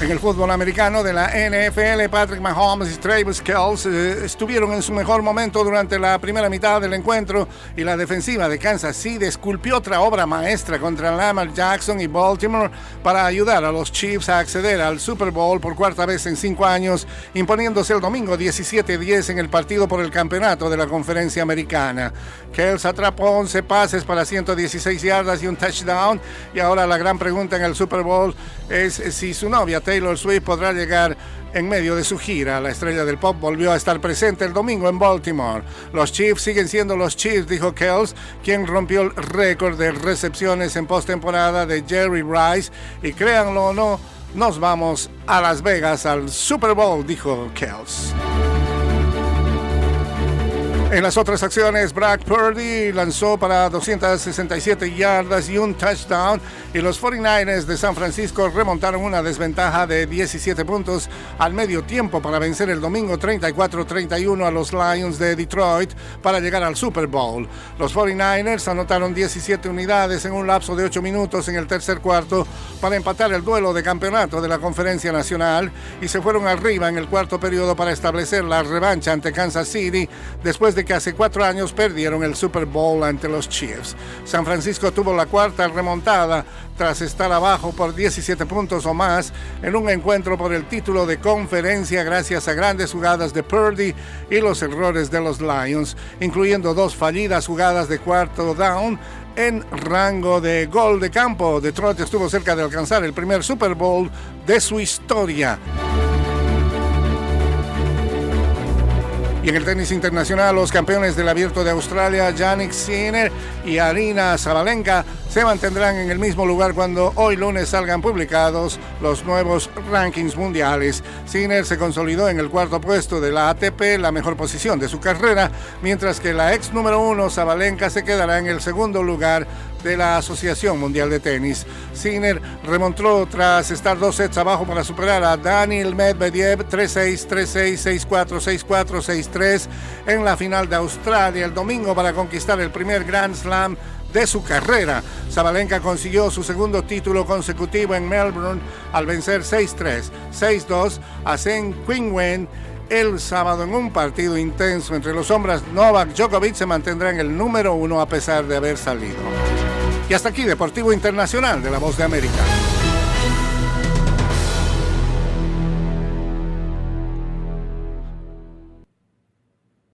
En el fútbol americano de la NFL, Patrick Mahomes y Travis Kelce eh, estuvieron en su mejor momento durante la primera mitad del encuentro y la defensiva de Kansas City esculpió otra obra maestra contra Lamar Jackson y Baltimore para ayudar a los Chiefs a acceder al Super Bowl por cuarta vez en cinco años, imponiéndose el domingo 17-10 en el partido por el campeonato de la conferencia americana. Kelce atrapó 11 pases para 116 yardas y un touchdown y ahora la gran pregunta en el Super Bowl es si su novia Taylor Swift podrá llegar en medio de su gira. La estrella del pop volvió a estar presente el domingo en Baltimore. Los Chiefs siguen siendo los Chiefs, dijo Kells, quien rompió el récord de recepciones en postemporada de Jerry Rice. Y créanlo o no, nos vamos a Las Vegas al Super Bowl, dijo Kells. En las otras acciones, Brock Purdy lanzó para 267 yardas y un touchdown y los 49ers de San Francisco remontaron una desventaja de 17 puntos al medio tiempo para vencer el domingo 34-31 a los Lions de Detroit para llegar al Super Bowl. Los 49ers anotaron 17 unidades en un lapso de 8 minutos en el tercer cuarto para empatar el duelo de campeonato de la Conferencia Nacional y se fueron arriba en el cuarto periodo para establecer la revancha ante Kansas City después de que hace cuatro años perdieron el Super Bowl ante los Chiefs. San Francisco tuvo la cuarta remontada tras estar abajo por 17 puntos o más en un encuentro por el título de conferencia gracias a grandes jugadas de Purdy y los errores de los Lions, incluyendo dos fallidas jugadas de cuarto down en rango de gol de campo. Detroit estuvo cerca de alcanzar el primer Super Bowl de su historia. En el tenis internacional, los campeones del Abierto de Australia, Yannick Sinner y Arina Zabalenka, se mantendrán en el mismo lugar cuando hoy lunes salgan publicados los nuevos rankings mundiales. Sinner se consolidó en el cuarto puesto de la ATP, la mejor posición de su carrera, mientras que la ex número uno, Zabalenka, se quedará en el segundo lugar de la Asociación Mundial de Tenis. Sinner remontó tras estar dos sets abajo para superar a Daniel Medvedev 3-6, 3-6, 6-4, 6-4, 6-3 en la final de Australia el domingo para conquistar el primer Grand Slam de su carrera. Zabalenka consiguió su segundo título consecutivo en Melbourne al vencer 6-3, 6-2 a Zheng Qingwen el sábado en un partido intenso entre los hombres. Novak Djokovic se mantendrá en el número uno a pesar de haber salido. Y hasta aquí Deportivo Internacional de la Voz de América.